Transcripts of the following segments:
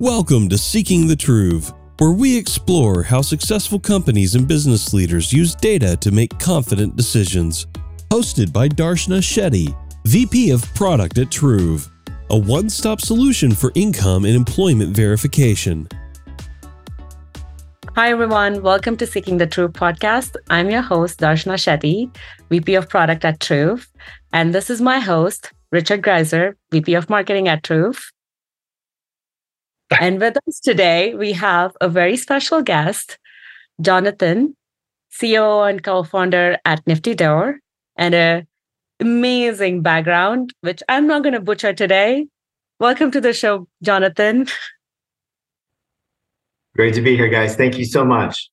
Welcome to Seeking the Truth, where we explore how successful companies and business leaders use data to make confident decisions. Hosted by Darshana Shetty, VP of Product at Truv, a one stop solution for income and employment verification. Hi, everyone. Welcome to Seeking the Truth podcast. I'm your host, Darshana Shetty, VP of Product at Truv. And this is my host, Richard Grieser, VP of Marketing at Truv. And with us today, we have a very special guest, Jonathan, CEO and co-founder at NFTYDoor, and a amazing background, which I'm not going to butcher today. Welcome to the show, Jonathan. Great to be here, guys. Thank you so much.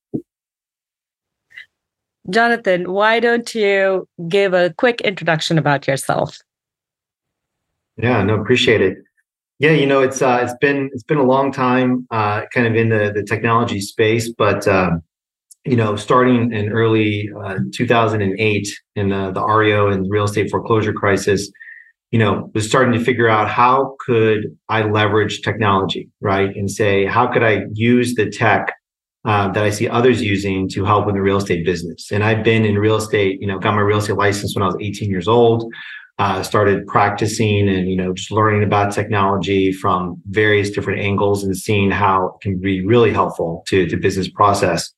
Jonathan, why don't you give a quick introduction about yourself? Yeah, no, appreciate it. Yeah, you know, it's uh, it's been it's been a long time, uh, kind of in the the technology space, but um, you know, starting in early uh, 2008 in the, the REO and real estate foreclosure crisis, you know, was starting to figure out how could I leverage technology, right, and say how could I use the tech uh, that I see others using to help in the real estate business. And I've been in real estate, you know, got my real estate license when I was 18 years old uh, started practicing and you know just learning about technology from various different angles and seeing how it can be really helpful to to business process.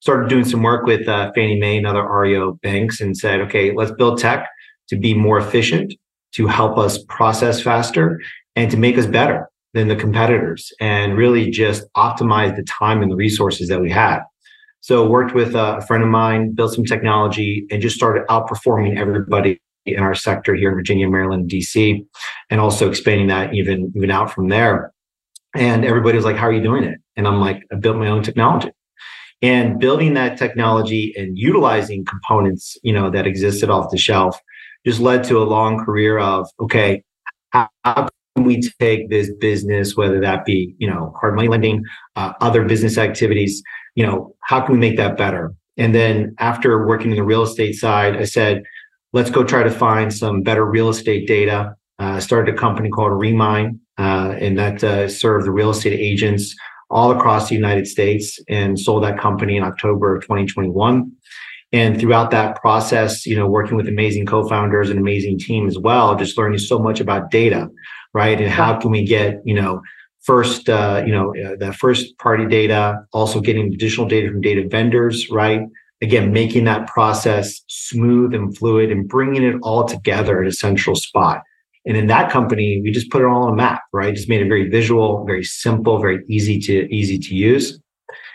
Started doing some work with uh, fannie mae and other reo banks and said okay let's build tech to be more efficient to help us process faster and to make us better than the competitors and really just optimize the time and the resources that we had. So worked with a friend of mine built some technology and just started outperforming everybody in our sector here in Virginia, Maryland, DC, and also expanding that even even out from there. And everybody was like, "How are you doing it?" And I'm like, "I built my own technology." And building that technology and utilizing components, you know, that existed off the shelf, just led to a long career of okay, how, how can we take this business, whether that be you know hard money lending, uh, other business activities, you know, how can we make that better? And then after working in the real estate side, I said, let's go try to find some better real estate data. Uh, started a company called Remine, uh, and that uh, served the real estate agents all across the United States and sold that company in October of 2021. And throughout that process, you know, working with amazing co-founders and amazing team as well, just learning so much about data, right? And how can we get, you know, first, uh, you know, uh, the first party data, also getting additional data from data vendors, right? Again, making that process smooth and fluid and bringing it all together at a central spot. And in that company, we just put it all on a map, right? Just made it very visual, very simple, very easy to easy to use.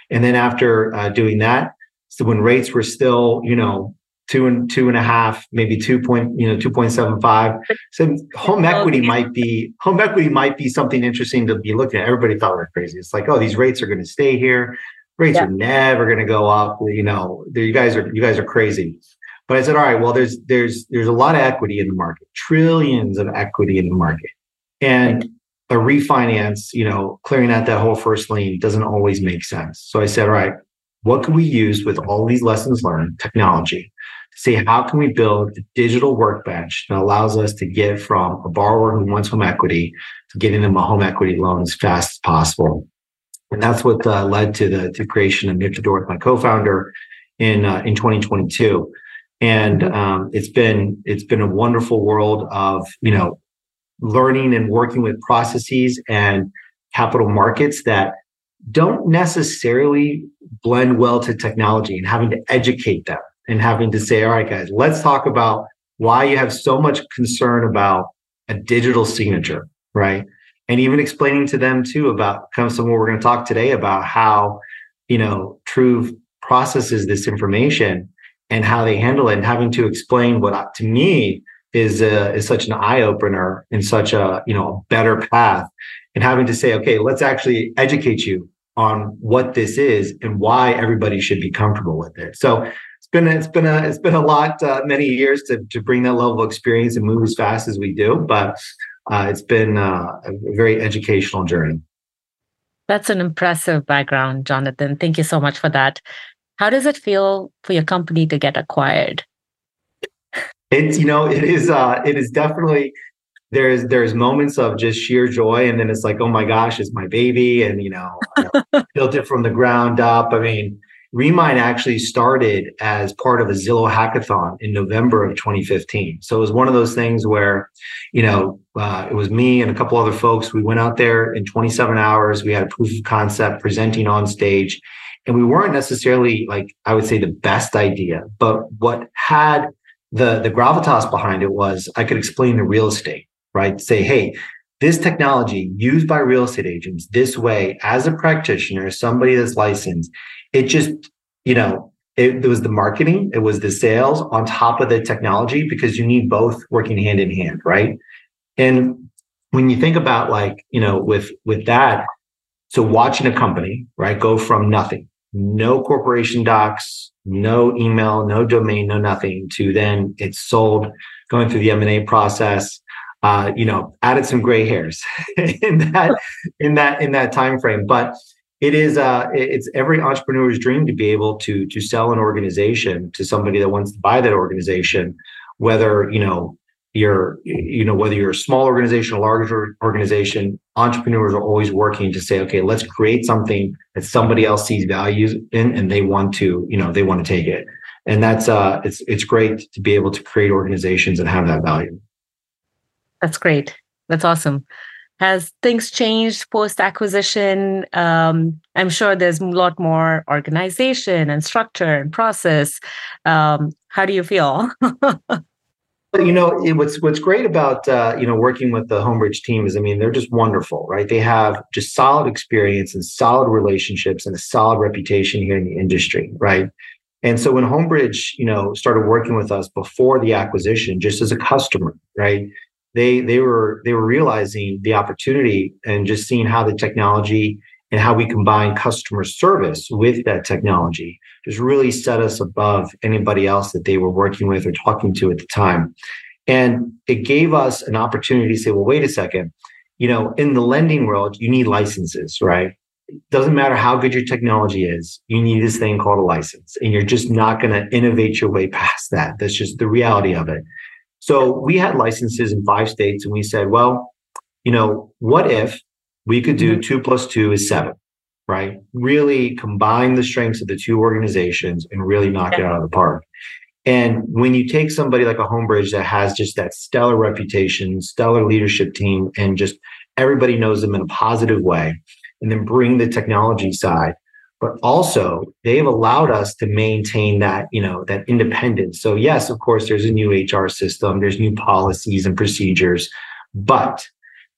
And then after uh, doing that, so when rates were still, you know, two and two and a half, maybe two point, you know, two point seven five. So home equity might be home equity might be something interesting to be looking at. Everybody thought we were crazy. It's like, oh, these rates are going to stay here rates yeah. are never going to go up. You know, you guys are you guys are crazy. But I said, all right, well, there's there's there's a lot of equity in the market, trillions of equity in the market, and a refinance, you know, clearing out that whole first lien doesn't always make sense. So I said, all right, what can we use with all these lessons learned, technology, to say how can we build a digital workbench that allows us to get from a borrower who wants home equity to getting them a home equity loan as fast as possible and that's what uh, led to the to creation of Door with my co-founder in uh, in 2022. And um, it's been it's been a wonderful world of you know learning and working with processes and capital markets that don't necessarily blend well to technology and having to educate them and having to say, all right, guys, let's talk about why you have so much concern about a digital signature, right? And even explaining to them too about kind of some what we're going to talk today about how you know Truv processes this information and how they handle it and having to explain what to me is uh, is such an eye opener and such a you know a better path. And having to say okay let's actually educate you on what this is and why everybody should be comfortable with it. So it's been it's been a it's been a lot uh, many years to to bring that level of experience and move as fast as we do but uh, it's been uh, a very educational journey. That's an impressive background, Jonathan. Thank you so much for that. How does it feel for your company to get acquired? It's you know it is uh, it is definitely there's there's moments of just sheer joy and then it's like oh my gosh it's my baby and you know built it from the ground up i mean Remine actually started as part of a Zillow hackathon in November of 2015. So it was one of those things where, you know, uh, it was me and a couple other folks. We went out there in 27 hours. We had a proof of concept presenting on stage, and we weren't necessarily like I would say the best idea, but what had the the gravitas behind it was I could explain the real estate, right? Say, hey, this technology used by real estate agents this way as a practitioner, somebody that's licensed, it just, you know, it, it, was the marketing, it was the sales on top of the technology because you need both working hand in hand, right? And when you think about like, you know, with with that, so watching a company, right, go from nothing, no corporation docs, no email, no domain, no nothing, to then it's sold, going through the M&A process, uh, you know, added some gray hairs in that in that in that time frame. But it is uh, it's every entrepreneur's dream to be able to to sell an organization to somebody that wants to buy that organization, whether you know you're you know whether you're a small organization, a larger organization. Entrepreneurs are always working to say, okay, let's create something that somebody else sees values in, and they want to you know they want to take it. And that's uh, it's it's great to be able to create organizations and have that value. That's great. That's awesome. Has things changed post acquisition? Um, I'm sure there's a lot more organization and structure and process. Um, how do you feel? you know it, what's what's great about uh, you know working with the homebridge team is i mean they're just wonderful right they have just solid experience and solid relationships and a solid reputation here in the industry right and so when homebridge you know started working with us before the acquisition just as a customer right they they were they were realizing the opportunity and just seeing how the technology and how we combine customer service with that technology just really set us above anybody else that they were working with or talking to at the time. And it gave us an opportunity to say well wait a second. You know in the lending world you need licenses right? It doesn't matter how good your technology is you need this thing called a license. And you're just not going to innovate your way past that. That's just the reality of it so we had licenses in five states, and we said, well, you know, what if we could do mm-hmm. two plus two is seven, right? Really combine the strengths of the two organizations and really knock yeah. it out of the park. And when you take somebody like a Homebridge that has just that stellar reputation, stellar leadership team, and just everybody knows them in a positive way, and then bring the technology side, but also they've allowed us to maintain that you know that independence. So yes of course there's a new hr system there's new policies and procedures but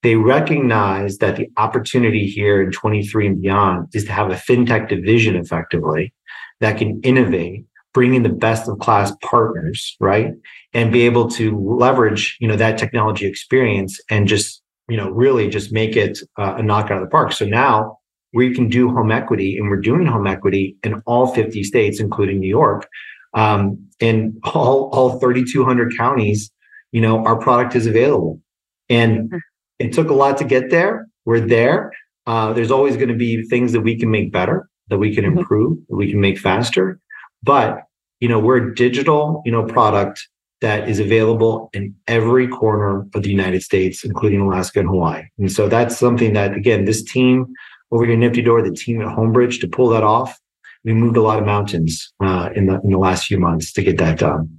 they recognize that the opportunity here in 23 and beyond is to have a fintech division effectively that can innovate bring in the best of class partners right? And be able to leverage you know that technology experience and just you know really just make it uh, a knockout of the park. So now we can do home equity, and we're doing home equity in all 50 states, including New York. Um, in all, all 3,200 counties, you know, our product is available. And hmm. it took a lot to get there. We're there. Uh, there's always going to be things that we can make better, that we can mm-hmm. improve, that we can make faster. But, you know, we're a digital, you know, product that is available in every corner of the United States, including Alaska and Hawaii. And so that's something that, again, this team over here NFTYDoor, the team at Homebridge to pull that off. We moved a lot of mountains uh, in the in the last few months to get that done.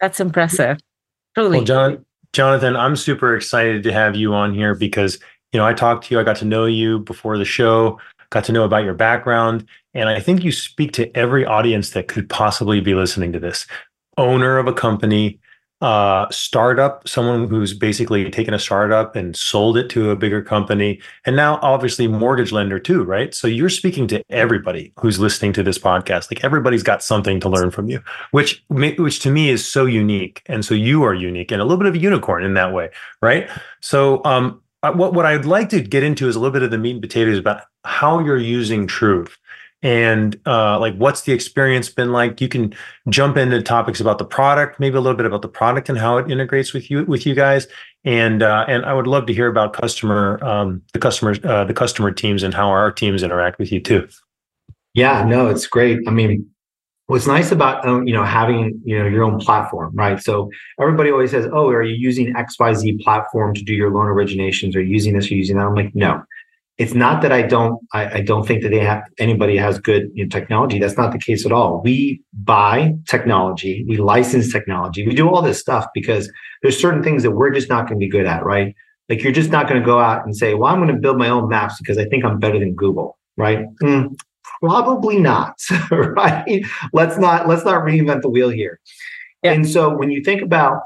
That's impressive. Truly. Well, John, Jonathan, I'm super excited to have you on here because you know I talked to you, I got to know you before the show, got to know about your background, and I think you speak to every audience that could possibly be listening to this. Owner of a company, uh, startup, someone who's basically taken a startup and sold it to a bigger company, and now obviously mortgage lender too, right? So you're speaking to everybody who's listening to this podcast. Like everybody's got something to learn from you, which which to me is so unique, and so you are unique and a little bit of a unicorn in that way, right? So um, what what I'd like to get into is a little bit of the meat and potatoes about how you're using Truv and uh, like what's the experience been like? You can jump into topics about the product maybe a little bit about the product and how it integrates with you with you guys. And uh, and i would love to hear about customer um, the customers uh, the customer teams and how our teams interact with you too. Yeah no it's great. I mean what's nice about um, you know having you know your own platform right? So everybody always says oh are you using xyz platform to do your loan originations? Or using this? Or using that? I'm like no it's not that i don't i, I don't think that they have anybody has good you know, technology that's not the case at all we buy technology we license technology we do all this stuff because there's certain things that we're just not going to be good at right like you're just not going to go out and say well i'm going to build my own maps because i think i'm better than google right mm, Probably not, right? Let's not let's not reinvent the wheel here. Yeah. And so when you think about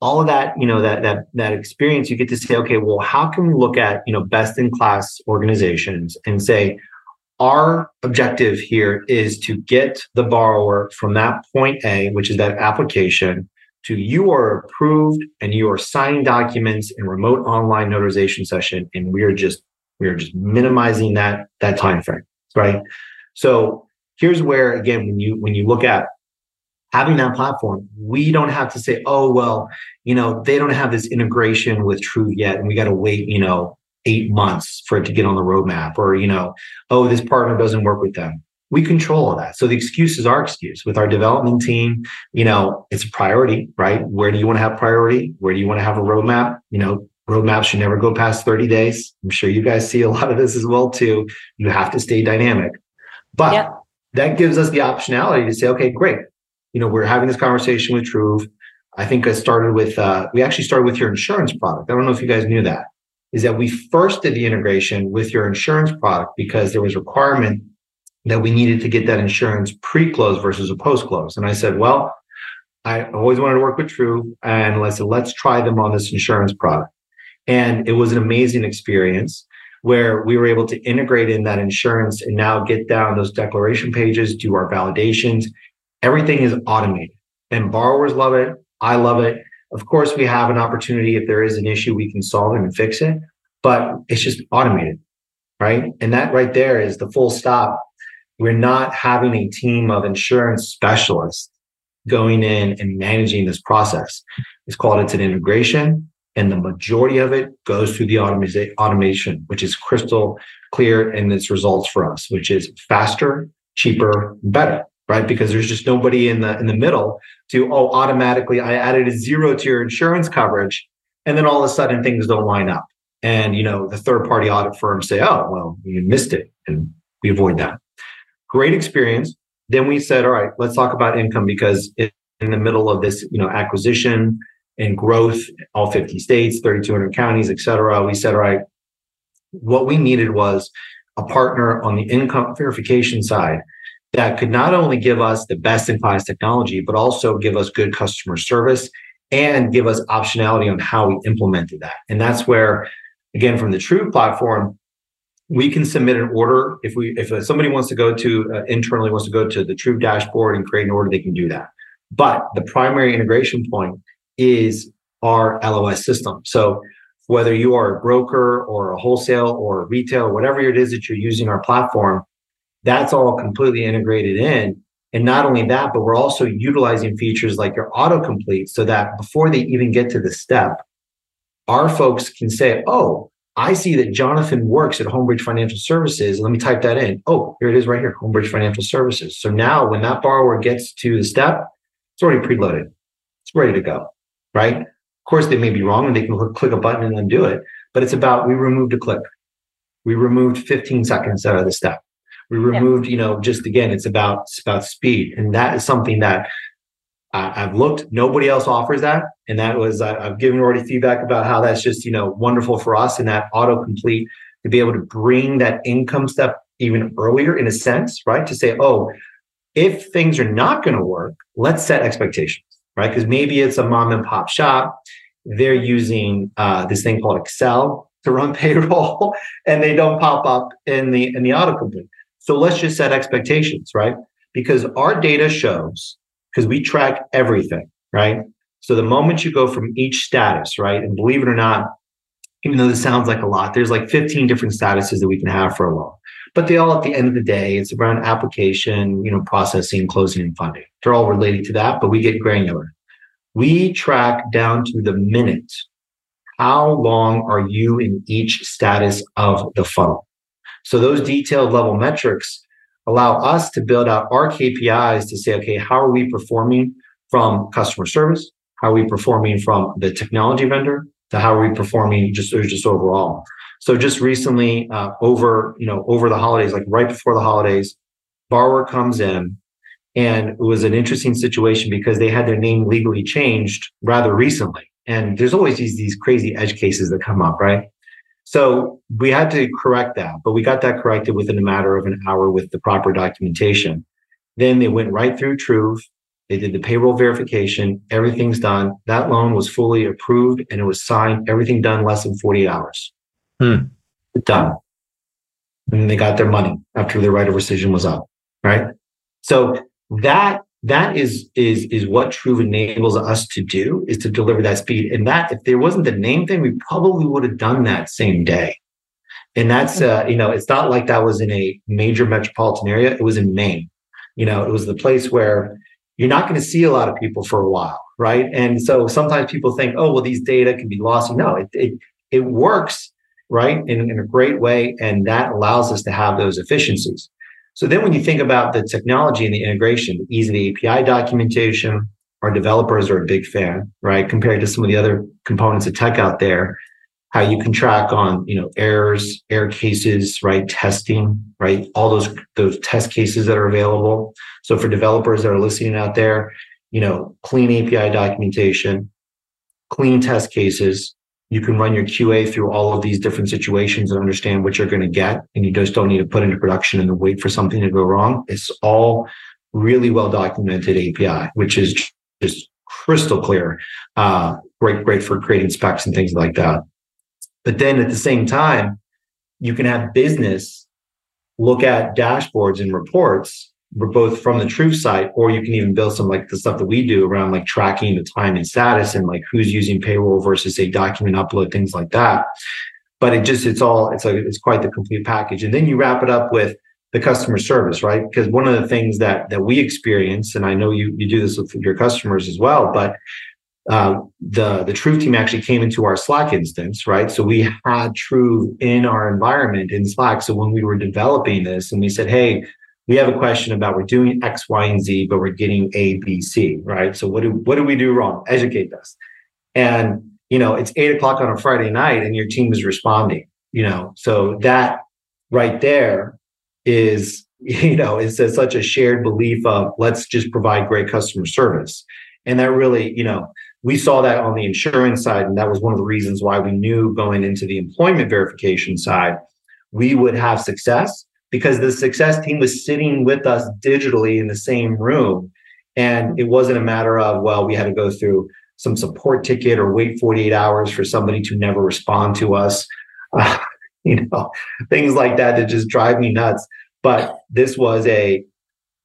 all of that, you know, that that that experience, you get to say, okay, well, how can we look at, you know, best in class organizations and say, our objective here is to get the borrower from that point A, which is that application, to you are approved and you are signing documents in remote online notarization session, and we are just we are just minimizing that that time frame, right? So here's where again, when you when you look at having that platform, we don't have to say, oh well, you know, they don't have this integration with Truv yet, and we got to wait, you know, eight months for it to get on the roadmap, or you know, oh, this partner doesn't work with them. We control all that. So the excuse is our excuse with our development team. You know, it's a priority, right? Where do you want to have priority? Where do you want to have a roadmap? You know, roadmaps should never go past 30 days. I'm sure you guys see a lot of this as well too. You have to stay dynamic. But yep. that gives us the optionality to say, okay, great. You know, we're having this conversation with Truv. I think I started with, uh, we actually started with your insurance product. I don't know if you guys knew that. Is that we first did the integration with your insurance product because there was a requirement that we needed to get that insurance pre-close versus a post-close. And I said, well, I always wanted to work with Truv. and I said, let's try them on this insurance product. And it was an amazing experience where we were able to integrate in that insurance and now get down those declaration pages, do our validations. Everything is automated and borrowers love it. I love it. Of course, we have an opportunity if there is an issue, we can solve it and fix it, but it's just automated, right? And that right there is the full stop. We're not having a team of insurance specialists going in and managing this process. It's called it's an integration and the majority of it goes through the automation, which is crystal clear in its results for us, which is faster, cheaper, better, right? Because there's just nobody in the in the middle to oh automatically I added a zero to your insurance coverage, and then all of a sudden things don't line up, and you know the third party audit firms say oh well you missed it, and we avoid that. Great experience. Then we said all right let's talk about income because in the middle of this you know acquisition and growth, all 50 states, 3,200 counties, et cetera. We said, all right, what we needed was a partner on the income verification side that could not only give us the best in class technology, but also give us good customer service and give us optionality on how we implemented that. And that's where, again, from the Truv platform, we can submit an order if we if somebody wants to go to uh, internally wants to go to the Truv dashboard and create an order, they can do that. But the primary integration point is our LOS system. So whether you are a broker or a wholesale or a retail whatever it is that you're using our platform, that's all completely integrated in. And not only that, but we're also utilizing features like your autocomplete so that before they even get to the step, our folks can say, oh, I see that Jonathan works at Homebridge Financial Services. Let me type that in. Oh, here it is right here, Homebridge Financial Services. So now when that borrower gets to the step, it's already preloaded. It's ready to go right? Of course, they may be wrong and they can click a button and undo it, but it's about we removed a click. We removed 15 seconds out of the step. We removed, yeah. you know, just again, it's about it's about speed, and that is something that uh, I've looked. Nobody else offers that, and that was I, I've given already feedback about how that's just you know wonderful for us, and that autocomplete to be able to bring that income step even earlier in a sense, right? To say, oh, if things are not going to work, let's set expectations right? Because maybe it's a mom and pop shop. They're using uh, this thing called Excel to run payroll, and they don't pop up in the in the autocomplete. So let's just set expectations, right? Because our data shows, because we track everything, right? So the moment you go from each status, right? And believe it or not, even though this sounds like a lot, there's like 15 different statuses that we can have for a loan. But they all, at the end of the day, it's around application, you know, processing, closing, and funding. They're all related to that, but we get granular. We track down to the minute. How long are you in each status of the funnel? So those detailed level metrics allow us to build out our KPIs to say, okay, how are we performing from customer service? How are we performing from the technology vendor? To how are we performing just just overall? So just recently, uh, over you know over the holidays, like right before the holidays, borrower comes in, and it was an interesting situation because they had their name legally changed rather recently. And there's always these these crazy edge cases that come up, right? So we had to correct that, but we got that corrected within a matter of an hour with the proper documentation. Then they went right through Truv. They did the payroll verification. Everything's done. That loan was fully approved and it was signed. Everything done less than 48 hours. Hmm. Done. And they got their money after the right of rescission was up. Right. So that that is is is what Truv enables us to do is to deliver that speed. And that if there wasn't the name thing, we probably would have done that same day. And that's uh, you know, it's not like that was in a major metropolitan area. It was in Maine. You know, it was the place where you're not going to see a lot of people for a while, right? And so sometimes people think, oh, well, these data can be lost. No, it it, it works right in, in a great way, and that allows us to have those efficiencies. So then when you think about the technology and the integration, the ease of the API documentation, our developers are a big fan, right? Compared to some of the other components of tech out there, how you can track on, you know, errors, error cases, right? Testing, right? All those, those test cases that are available. So for developers that are listening out there, you know, clean API documentation, clean test cases, you can run your QA through all of these different situations and understand what you're going to get. And you just don't need to put into production and wait for something to go wrong. It's all really well documented API, which is just crystal clear. Uh, great, great for creating specs and things like that. But then at the same time, you can have business look at dashboards and reports both from the Truv site, or you can even build some like the stuff that we do around like tracking the time and status and like who's using payroll versus a document upload, things like that. But it just it's all it's like it's quite the complete package. And then you wrap it up with the customer service, right? Because one of the things that that we experience, and I know you you do this with your customers as well, but uh, the the Truv team actually came into our Slack instance, right? So we had Truv in our environment in Slack. So when we were developing this, and we said, "Hey, we have a question about we're doing X, Y, and Z, but we're getting A, B, C, right? So what do what do we do wrong? Educate us. And you know, it's eight o'clock on a Friday night, and your team is responding. You know, so that right there is you know it's such a shared belief of let's just provide great customer service, and that really you know we saw that on the insurance side, and that was one of the reasons why we knew going into the employment verification side we would have success because the success team was sitting with us digitally in the same room. And it wasn't a matter of, well, we had to go through some support ticket or wait 48 hours for somebody to never respond to us. Uh, you know, things like that that just drive me nuts. But this was a,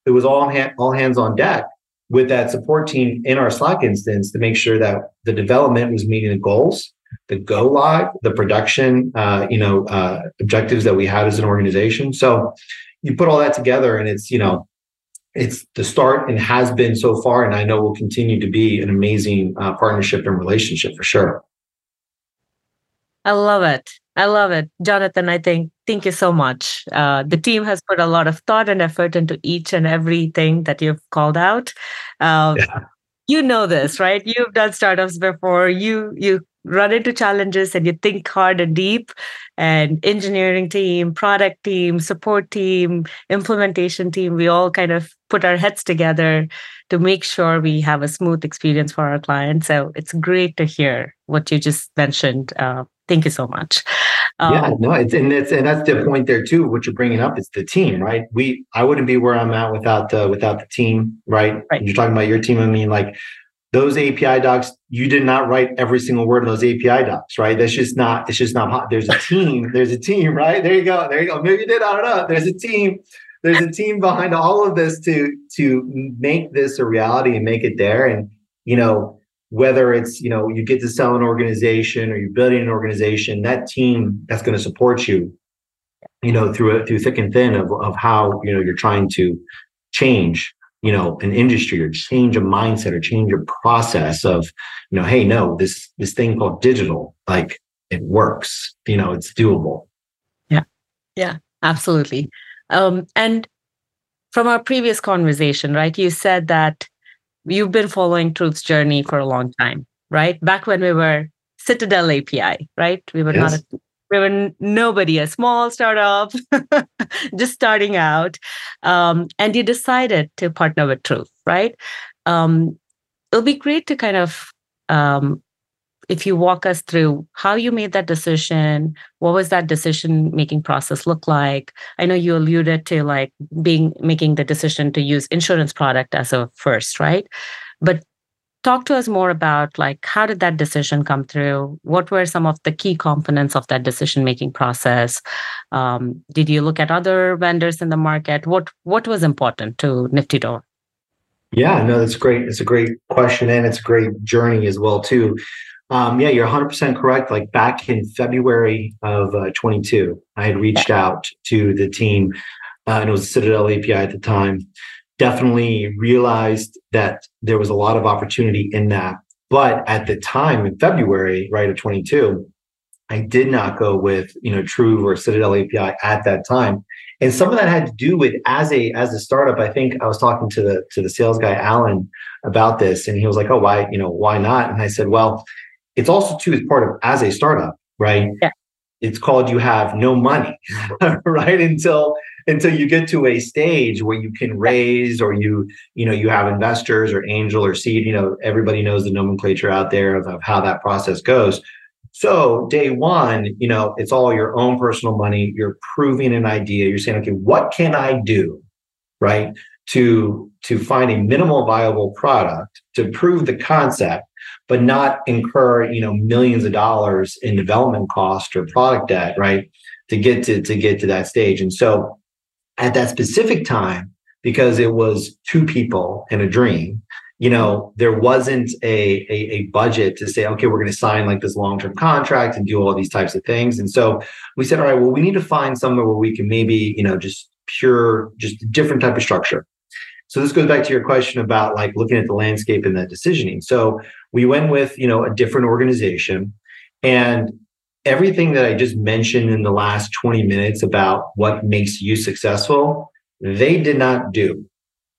it was all, hand, all hands on deck with that support team in our Slack instance to make sure that the development was meeting the goals the go live, the production, uh, you know, uh, objectives that we had as an organization. So you put all that together, and it's you know, it's the start and has been so far, and I know will continue to be an amazing uh, partnership and relationship for sure. I love it. I love it, Jonathan. I think thank you so much. Uh, the team has put a lot of thought and effort into each and everything that you've called out. Uh, yeah. You know this, right? You've done startups before. You you run into challenges and you think hard and deep. And engineering team product team support team implementation team we all kind of put our heads together to make sure we have a smooth experience for our clients. So it's great to hear what you just mentioned. Uh, thank you so much. Um, yeah no it's and that's and that's the point there too what you're bringing up is the team right? We i wouldn't be where i'm at without uh, without the team right? right. You're talking about your team i mean like those API docs, you did not write every single word in those API docs, right? That's just not, it's just not hot. There's a team, there's a team, right? There you go. There you go. Maybe you did, I don't know. There's a team. There's a team behind all of this to to make this a reality and make it there. And you know, whether it's you know you get to sell an organization or you're building an organization, that team that's going to support you, you know, through through thick and thin of of how you know you're trying to change you know an industry or change a mindset or change a process of you know hey no this this thing called digital like it works you know it's doable yeah yeah absolutely um and from our previous conversation, right? You said that you've been following Truv's journey for a long time, right? Back when we were Citadel API, right? We were yes. not a, we were nobody, a small startup, just starting out, um, and you decided to partner with Truv, right? Um, it'll be great to kind of um, if you walk us through how you made that decision what was that decision making process look like i know you alluded to like being making the decision to use insurance product as a first right but talk to us more about like how did that decision come through? What were some of the key components of that decision making process? Um, did you look at other vendors in the market? What what was important to NFTYDoor yeah no that's great. It's a great question and it's a great journey as well too. Um, yeah, you're 100% correct. Like back in February of uh, 22, I had reached out to the team, uh, and it was Citadel API at the time. Definitely realized that there was a lot of opportunity in that. But at the time in February, right, of 22, I did not go with, you know, Truv or Citadel API at that time. And some of that had to do with as a as a startup. I think I was talking to the to the sales guy Alan about this, and he was like, "Oh, why you know why not?" And I said, "Well, it's also too as part of as a startup, right? Yeah. It's called you have no money, right? Until until you get to a stage where you can raise or you you know you have investors or angel or seed. You know everybody knows the nomenclature out there of, of how that process goes. So day one, you know, it's all your own personal money. You're proving an idea. You're saying, okay, what can I do, right, to to find a minimal viable product to prove the concept but not incur you know millions of dollars in development cost or product debt right to get to to get to that stage and so at that specific time because it was two people and a dream you know there wasn't a, a, a budget to say okay we're going to sign like this long-term contract and do all these types of things and so we said all right well we need to find somewhere where we can maybe you know just pure just different type of structure so this goes back to your question about like looking at the landscape and that decisioning. So we went with, you know, a different organization and everything that I just mentioned in the last 20 minutes about what makes you successful, they did not do.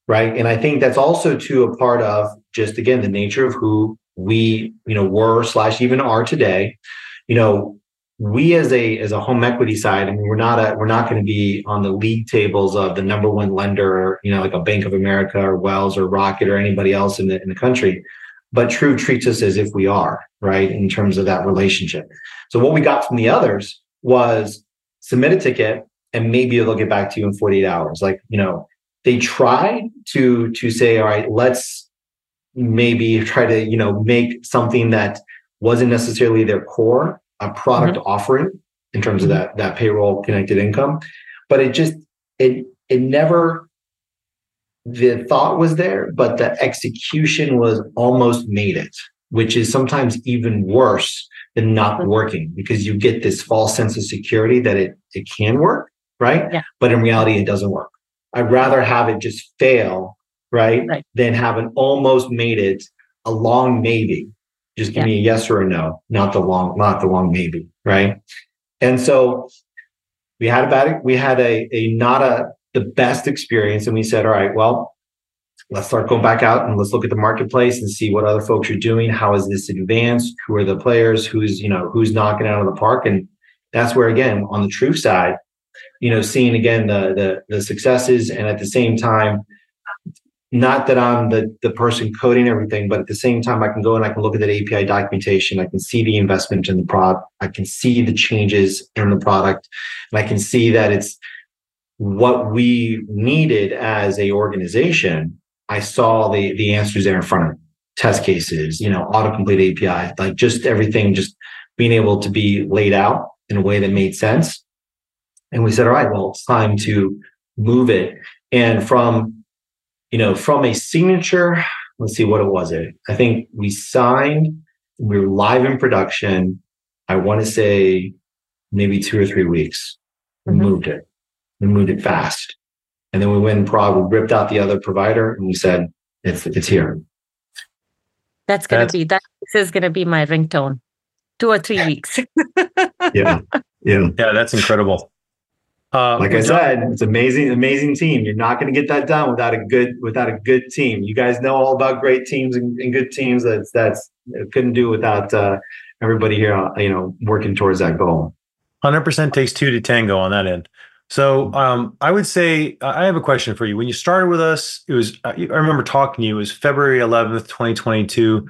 Right. And I think that's also to a part of just again the nature of who we, you know, were slash even are today. You know, we as a as a home equity side, I mean, we're not a we're not going to be on the league tables of the number one lender, you know, like a Bank of America or Wells or Rocket or anybody else in the in the country. But Truv treats us as if we are, right, in terms of that relationship. So what we got from the others was submit a ticket and maybe they'll get back to you in 48 hours. Like, you know, they tried to to say, all right, let's maybe try to, you know, make something that wasn't necessarily their core a product mm-hmm. offering in terms of mm-hmm. that that payroll connected income but it just it it never the thought was there but the execution was almost made it which is sometimes even worse than not mm-hmm. working because you get this false sense of security that it it can work right yeah. but in reality it doesn't work i'd rather have it just fail right, right. than have an almost made it a long maybe just give yeah. me a yes or a no, not the long, not the long maybe, right? And so we had about it. We had a a not a the best experience, and we said, all right, well, let's start going back out and let's look at the marketplace and see what other folks are doing. How is this advanced? Who are the players? Who's you know who's knocking out of the park? And that's where again on the Truv side, you know, seeing again the the the successes and at the same time not that I'm the, the person coding everything, but at the same time, I can go and I can look at that API documentation. I can see the investment in the product. I can see the changes in the product. And I can see that it's what we needed as a organization. I saw the, the answers there in front of me. Test cases, you know, autocomplete API, like just everything, just being able to be laid out in a way that made sense. And we said, all right, well, it's time to move it. And from you know, from a signature, let's see what it was. It I think we signed, we were live in production. I want to say maybe two or three weeks. We mm-hmm. moved it. We moved it fast. And then we went in Prague, we ripped out the other provider and we said, it's it's here. That's gonna be that this is gonna be my ringtone. Two or three weeks. yeah. Yeah. Yeah, that's incredible. Uh, like I said, it's amazing, amazing team. You're not going to get that done without a good without a good team. You guys know all about great teams and, and good teams. That's that's couldn't do without uh, everybody here. Uh, you know, working towards that goal. Hundred percent takes two to tango on that end. So um, I would say I have a question for you. When you started with us, it was I remember talking to you. It was February 11th, 2022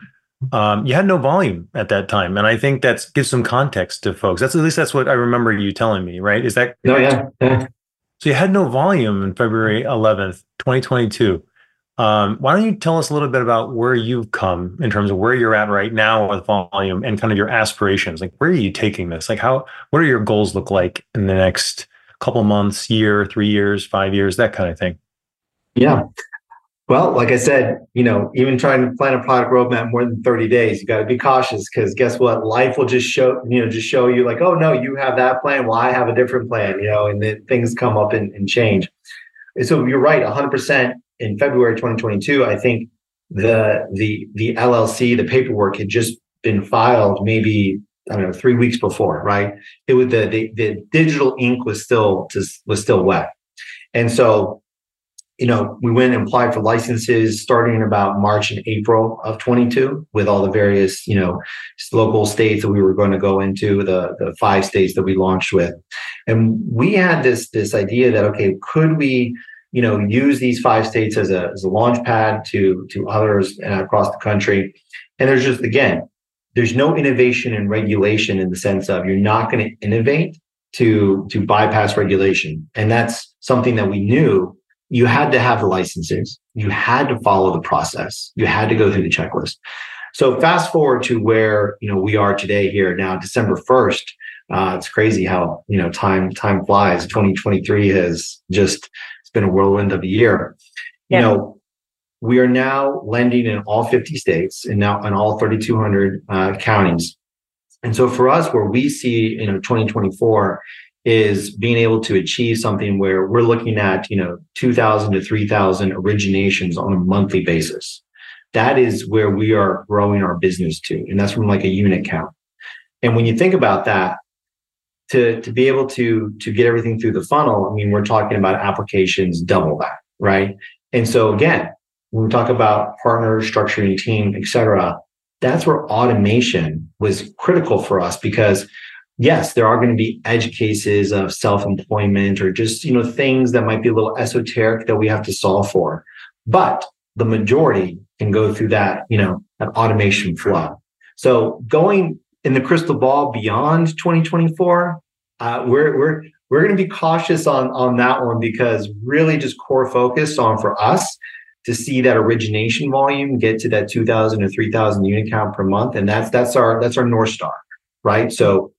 um, you had no volume at that time, and I think that gives some context to folks. That's at least that's what I remember you telling me, right? Is that no? Yeah, yeah. So you had no volume in February 11th, 2022. Um, why don't you tell us a little bit about where you've come in terms of where you're at right now with volume and kind of your aspirations? Like, where are you taking this? Like, how? What are your goals look like in the next couple months, year, three years, five years, that kind of thing? Yeah. Well, like I said, you know, even trying to plan a product roadmap more than 30 days, you got to be cautious because guess what? Life will just show, you know, just show you like, oh no, you have that plan. Well, I have a different plan, you know, and then things come up and, and change. So you're right, 100% in February 2022, I think the the the LLC, the paperwork had just been filed maybe I don't know three weeks before, right? It was the the, the digital ink was still was still wet, and so you know, we went and applied for licenses starting in about March and April of 22 with all the various, you know, local states that we were going to go into, the, the five states that we launched with. And we had this, this idea that, okay, could we, you know, use these five states as a, as a launch pad to, to others uh, across the country? And there's just, again, there's no innovation and regulation in the sense of you're not going to innovate to, to bypass regulation. And that's something that we knew you had to have the licenses. You had to follow the process. You had to go through the checklist. So fast forward to where you know we are today here now, December first. Uh, it's crazy how you know time time flies. 2023 has just it's been a whirlwind of a year. Yeah. You know, we are now lending in all 50 states and now in all 3,200 uh, counties. And so for us, where we see you know 2024 is being able to achieve something where we're looking at, you know, 2000 to 3000 originations on a monthly basis. That is where we are growing our business to. And that's from like a unit count. And when you think about that, to, to be able to, to get everything through the funnel, I mean, we're talking about applications double that, right? And so again, when we talk about partner structuring team, et cetera, that's where automation was critical for us because yes, there are going to be edge cases of self-employment or just, you know, things that might be a little esoteric that we have to solve for. But the majority can go through that, you know, that automation flow. So going in the crystal ball beyond 2024, uh, we're we're we're going to be cautious on on that one because really just core focus on for us to see that origination volume get to that 2000 or 3000 unit count per month and that's that's our that's our north star right so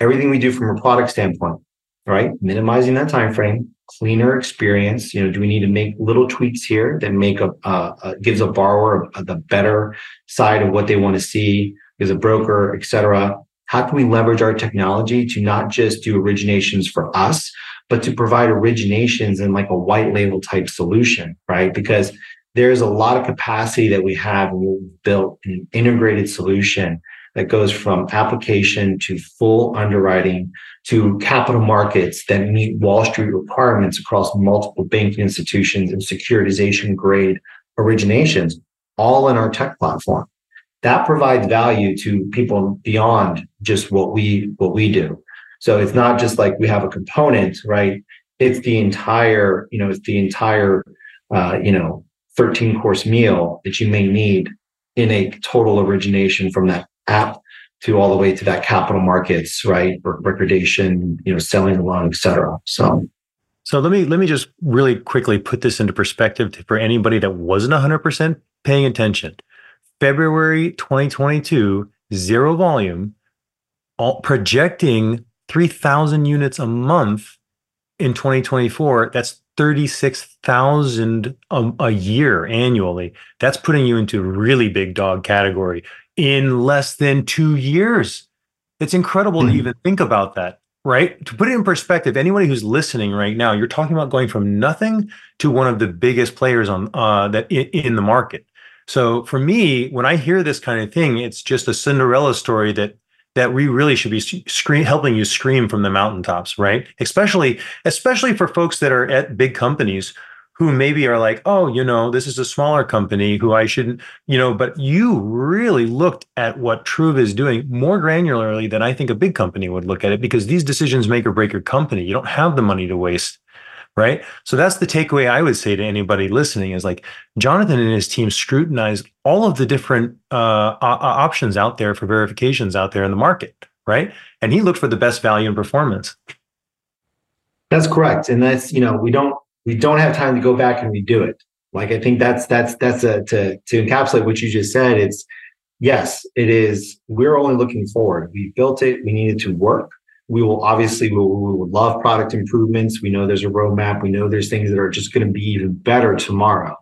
everything we do from a product standpoint, right? Minimizing that time frame, cleaner experience. You know, do we need to make little tweaks here that make a uh, uh, gives a borrower the better side of what they want to see as a broker, et cetera? How can we leverage our technology to not just do originations for us, but to provide originations and like a white label type solution, right? Because there's a lot of capacity that we have and we've built an integrated solution that goes from application to full underwriting to capital markets that meet Wall Street requirements across multiple banking institutions and securitization grade originations, all in our tech platform. That provides value to people beyond just what we what we do. So it's not just like we have a component, right? It's the entire, you know, it's the entire, uh, you know, 13 course meal that you may need in a total origination from that app to all the way to that capital markets, right? Or Recordation, you know, selling a loan, et cetera. So so let me let me just really quickly put this into perspective for anybody that wasn't 100% paying attention. February 2022, zero volume, all projecting 3000 units a month in 2024. That's 36,000 a, year annually. That's putting you into really big dog category in less than two years. It's incredible mm-hmm. to even think about that, right? To put it in perspective, anybody who's listening right now, you're talking about going from nothing to one of the biggest players on uh, that in, in the market. So for me, when I hear this kind of thing, it's just a Cinderella story that that we really should be helping you scream from the mountaintops, right? Especially, especially for folks that are at big companies who maybe are like, oh, you know, this is a smaller company who I shouldn't, you know, but you really looked at what Truv is doing more granularly than I think a big company would look at it because these decisions make or break your company. You don't have the money to waste. Right. So that's the takeaway I would say to anybody listening is like Jonathan and his team scrutinize all of the different uh, options out there for verifications out there in the market. Right. And he looked for the best value and performance. That's correct. And that's, you know, we don't we don't have time to go back and redo it. Like I think that's that's that's a to to encapsulate what you just said. It's yes, it is. We're only looking forward. We built it. We needed to work. We will obviously we will, will love product improvements. We know there's a roadmap. We know there's things that are just going to be even better tomorrow.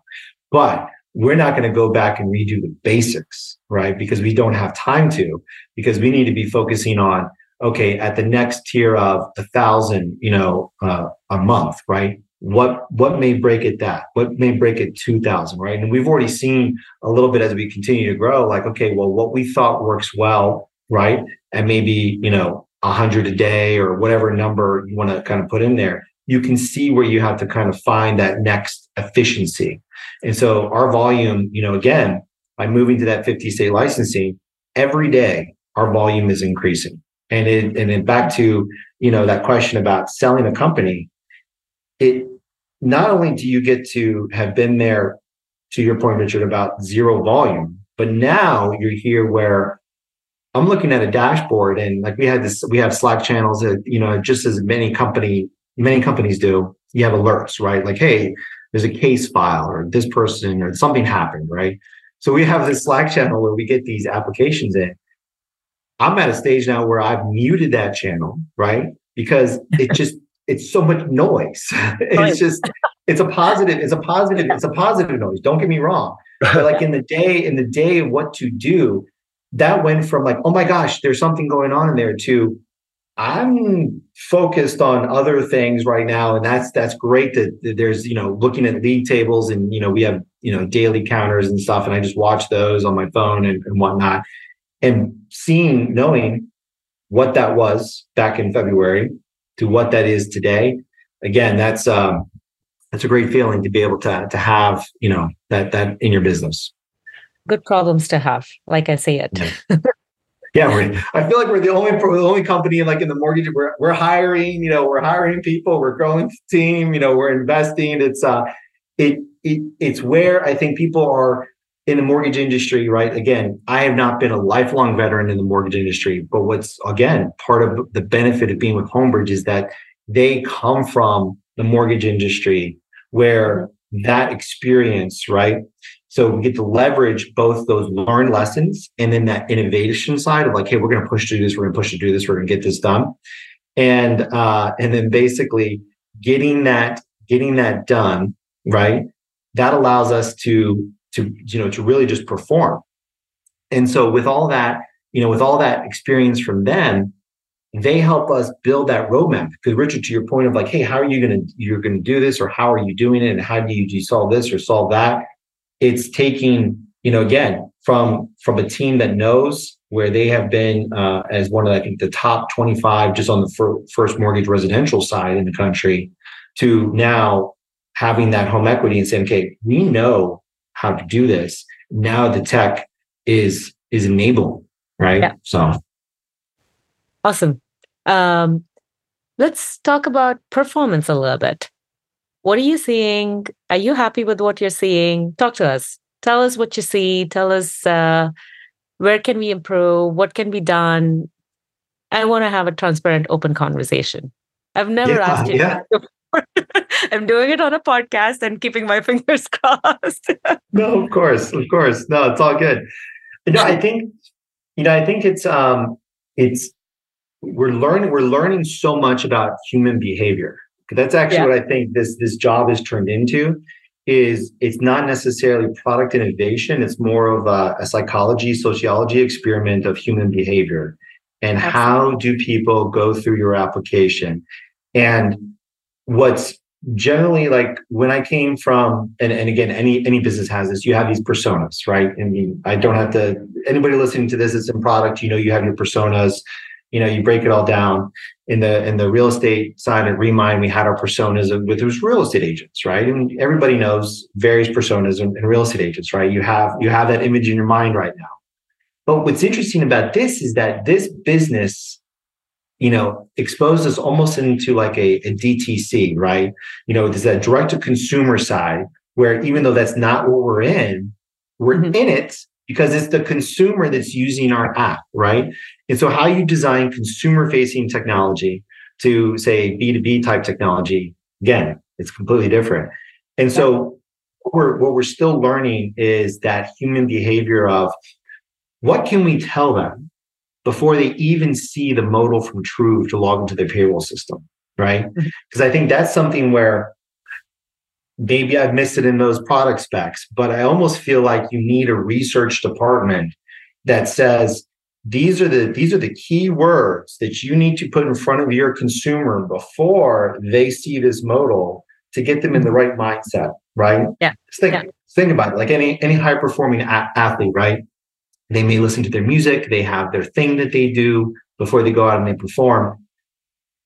But we're not going to go back and redo the basics, right? Because we don't have time to. Because we need to be focusing on okay at the next tier of a thousand, you know, uh, a month, right? what what may break it that what may break it 2000 right and we've already seen a little bit as we continue to grow like okay well what we thought works well right and maybe you know 100 a day or whatever number you want to kind of put in there you can see where you have to kind of find that next efficiency. And so our volume you know again by moving to that 50 state licensing every day our volume is increasing. And it and then back to you know that question about selling a company it not only do you get to have been there to your point, Richard, about zero volume, but now you're here where I'm looking at a dashboard and like we had this, we have Slack channels that, you know, just as many company, many companies do, you have alerts, right? Like, hey, there's a case file or this person or something happened, right? So we have this Slack channel where we get these applications in. I'm at a stage now where I've muted that channel, right? Because it just it's so much noise. it's just it's a positive, it's a positive, it's a positive noise. Don't get me wrong. But like in the day, in the day of what to do, that went from like, oh my gosh, there's something going on in there to I'm focused on other things right now. And that's that's great that, there's, you know, looking at league tables and you know, we have, you know, daily counters and stuff. And I just watch those on my phone and, and whatnot. And seeing, knowing what that was back in February to what that is today, again, that's um, that's a great feeling to be able to to have you know that that in your business. Good problems to have, like I say it. Yeah. I feel like we're the only the only company like in the mortgage. We're we're hiring, you know, we're hiring people. We're growing the team. You know, we're investing. It's uh, it it it's where I think people are in the mortgage industry, right? Again, I have not been a lifelong veteran in the mortgage industry, but what's again part of the benefit of being with Homebridge is that they come from the mortgage industry where that experience, right? So we get to leverage both those learned lessons and then that innovation side of like, hey, we're going to push to do this, we're going to push to do this, we're going to get this done, and uh, and then basically getting that getting that done, right? That allows us to to you know to really just perform. And so with all that you know with all that experience from them they help us build that roadmap. Because richard to your point of like hey how are you going to you're going to do this or how are you doing it and how do you, do you solve this or solve that it's taking you know again from from a team that knows where they have been uh, as one of i think the top 25 just on the fir- first mortgage residential side in the country to now having that home equity and saying okay we know how to do this. Now the tech is is enabling, right? Yeah. So awesome. Um, let's talk about performance a little bit. What are you seeing? Are you happy with what you're seeing? Talk to us. Tell us what you see. Tell us uh, where can we improve? What can be done? I want to have a transparent, open conversation. I've never yeah, asked you yeah. I'm doing it on a podcast and keeping my fingers crossed. no, of course, of course. No, it's all good. No, I think, you know, I think it's um it's we're learning we're learning so much about human behavior. That's actually yeah. what I think this this job is turned into is it's not necessarily product innovation it's more of a, a psychology sociology experiment of human behavior and Absolutely. how do people go through your application and what's generally like when I came from, and, and again, any any business has this, you have these personas, right? I mean, I don't have to anybody listening to this is in product, you know you have your personas, you know, you break it all down. In the in the real estate side at Remine, we had our personas with those real estate agents, right? And everybody knows various personas in, in real estate agents, right? You have you have that image in your mind right now. But what's interesting about this is that this business you know, exposed us almost into like a, a DTC, right? You know, there's that direct to consumer side where even though that's not what we're in, we're mm-hmm. in it because it's the consumer that's using our app, right? And so how you design consumer facing technology to say B2B type technology, again, it's completely different. And so what we're, what we're still learning is that human behavior of what can we tell them before they even see the modal from Truv to log into their payroll system, right? Because mm-hmm. I think that's something where maybe I've missed it in those product specs, but I almost feel like you need a research department that says these are the these are the key words that you need to put in front of your consumer before they see this modal to get them in the right mindset, right? Yeah. Just think, yeah. think about it. Like any any high performing a- athlete, right? They may listen to their music, they have their thing that they do before they go out and they perform.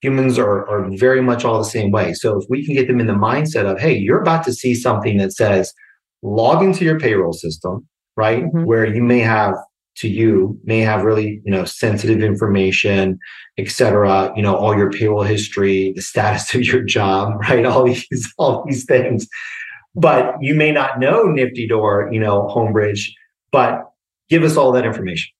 Humans are, are very much all the same way. So if we can get them in the mindset of, hey, you're about to see something that says, log into your payroll system, right? Mm-hmm. Where you may have to you may have really you know sensitive information et cetera you know all your payroll history the status of your job right all these all these things but you may not know NFTYDoor you know Homebridge but give us all that information.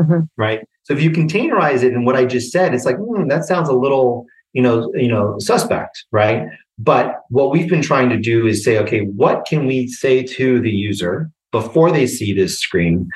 Mm-hmm. Right. So if you containerize it and what I just said, it's like, hmm, that sounds a little, you know, you know, suspect, right? But what we've been trying to do is say, okay, what can we say to the user before they see this screen?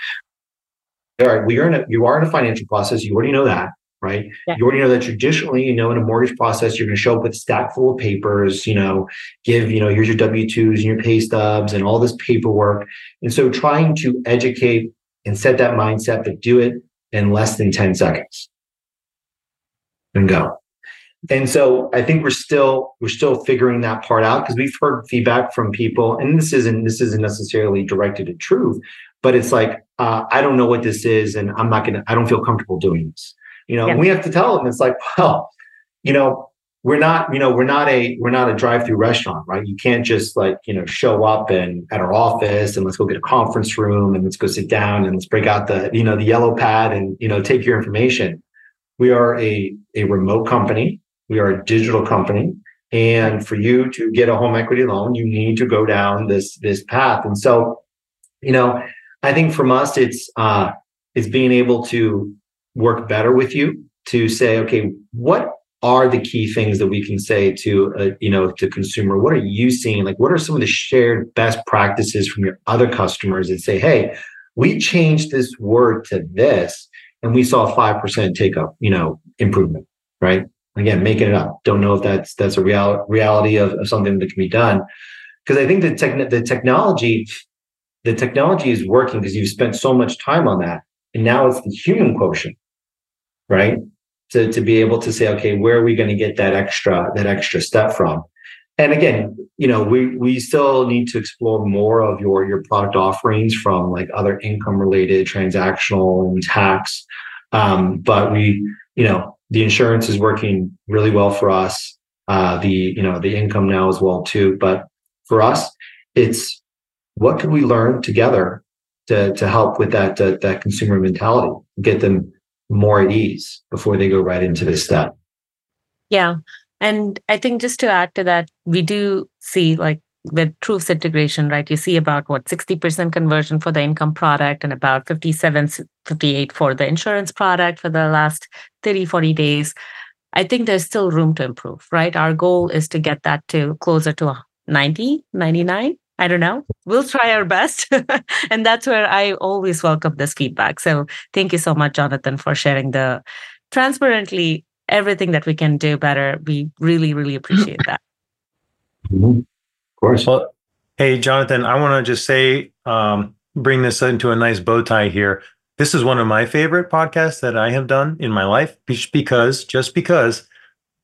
All right, we are in a, you are in a financial process. You already know that, right? Yeah. You already know that traditionally, you know, in a mortgage process, you're going to show up with a stack full of papers, you know, give, you know, here's your W-2s and your pay stubs and all this paperwork. And so trying to educate and set that mindset to do it in less than 10 seconds and go. And so I think we're still we're still figuring that part out because we've heard feedback from people, and this isn't this isn't necessarily directed at Truv, but it's like uh, I don't know what this is, and I'm not gonna I don't feel comfortable doing this. You know, yeah. we have to tell them it's like, well, you know, we're not, you know, we're not a we're not a drive-through restaurant, right? You can't just like, you know, show up and at our office and let's go get a conference room and let's go sit down and let's break out the, you know, the yellow pad and, you know, take your information. We are a a remote company. We are a digital company. And for you to get a home equity loan, you need to go down this this path. And so, you know, I think from us, it's uh it's being able to work better with you to say, okay, what are the key things that we can say to uh, you know to consumer. What are you seeing? Like what are some of the shared best practices from your other customers and say hey we changed this word to this and we saw 5% take up you know improvement right? Again making it up. Don't know if that's that's a real reality of, of something that can be done. Because i think the, the technology the technology is working because you've spent so much time on that and now it's the human quotient right to, to be able to say, okay, where are we going to get that extra, that extra step from? And again, you know, we we still need to explore more of your your product offerings from like other income related, transactional, and tax. Um, but we, you know, the insurance is working really well for us. Uh, the you know the income now as well too. But for us, it's what can we learn together to to help with that uh, that consumer mentality, get them more at ease before they go right into this step. Yeah. And I think just to add to that, we do see like with Truv's integration, right? You see about what 60% conversion for the income product and about 57, 58 for the insurance product for the last 30, 40 days. I think there's still room to improve, right? Our goal is to get that to closer to 90, 99 I don't know. We'll try our best. and that's where I always welcome this feedback. So thank you so much, Jonathan, for sharing the transparently everything that we can do better. We really, really appreciate that. Mm-hmm. Of course. Well, hey, Jonathan, I want to just say, um, bring this into a nice bow tie here. This is one of my favorite podcasts that I have done in my life because, just because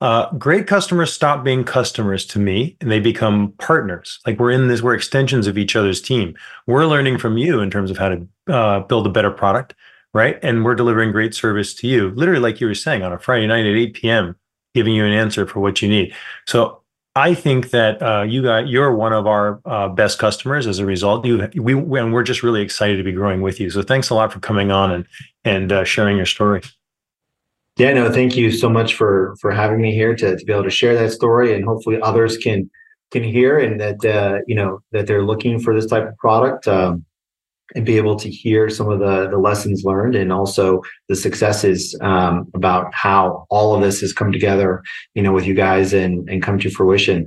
uh, great customers stop being customers to me and they become partners. Like we're in this, we're extensions of each other's team. We're learning from you in terms of how to uh, build a better product, right? And we're delivering great service to you, literally, like you were saying, on a Friday night at 8 p.m., giving you an answer for what you need. So I think that uh, you got you're one of our uh, best customers as a result. You we and we're just really excited to be growing with you. So thanks a lot for coming on and and uh, sharing your story. Yeah, no, thank you so much for for having me here to, to be able to share that story, and hopefully others can can hear and that uh, you know that they're looking for this type of product um, and be able to hear some of the the lessons learned and also the successes um, about how all of this has come together, you know, with you guys and and come to fruition.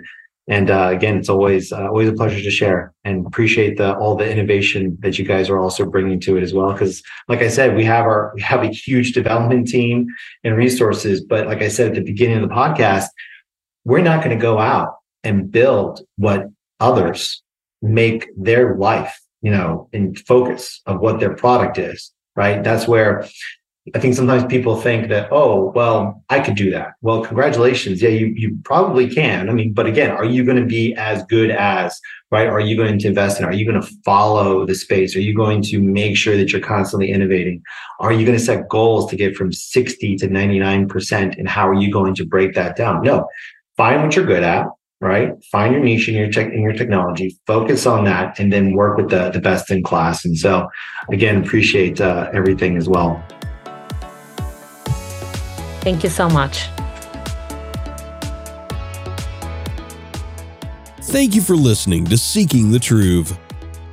And uh, again, it's always uh, always a pleasure to share and appreciate the all the innovation that you guys are also bringing to it as well. Because, like I said, we have our we have a huge development team and resources. But like I said at the beginning of the podcast, we're not going to go out and build what others make their life, you know, in focus of what their product is. Right. That's where I think sometimes people think that, oh, well, I could do that. Well, congratulations. Yeah, you you probably can. I mean, but again, are you going to be as good as, right? Are you going to invest in? Are you going to follow the space? Are you going to make sure that you're constantly innovating? Are you going to set goals to get from 60 to 99%? And how are you going to break that down? No. Find what you're good at, right? Find your niche in your tech in your technology, focus on that, and then work with the, the best in class. And so again, appreciate uh, everything as well. Thank you so much. Thank you for listening to Seeking the Truth.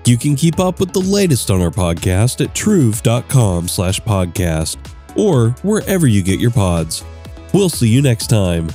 You can keep up with the latest on our podcast at truv.com slash podcast or wherever you get your pods. We'll see you next time.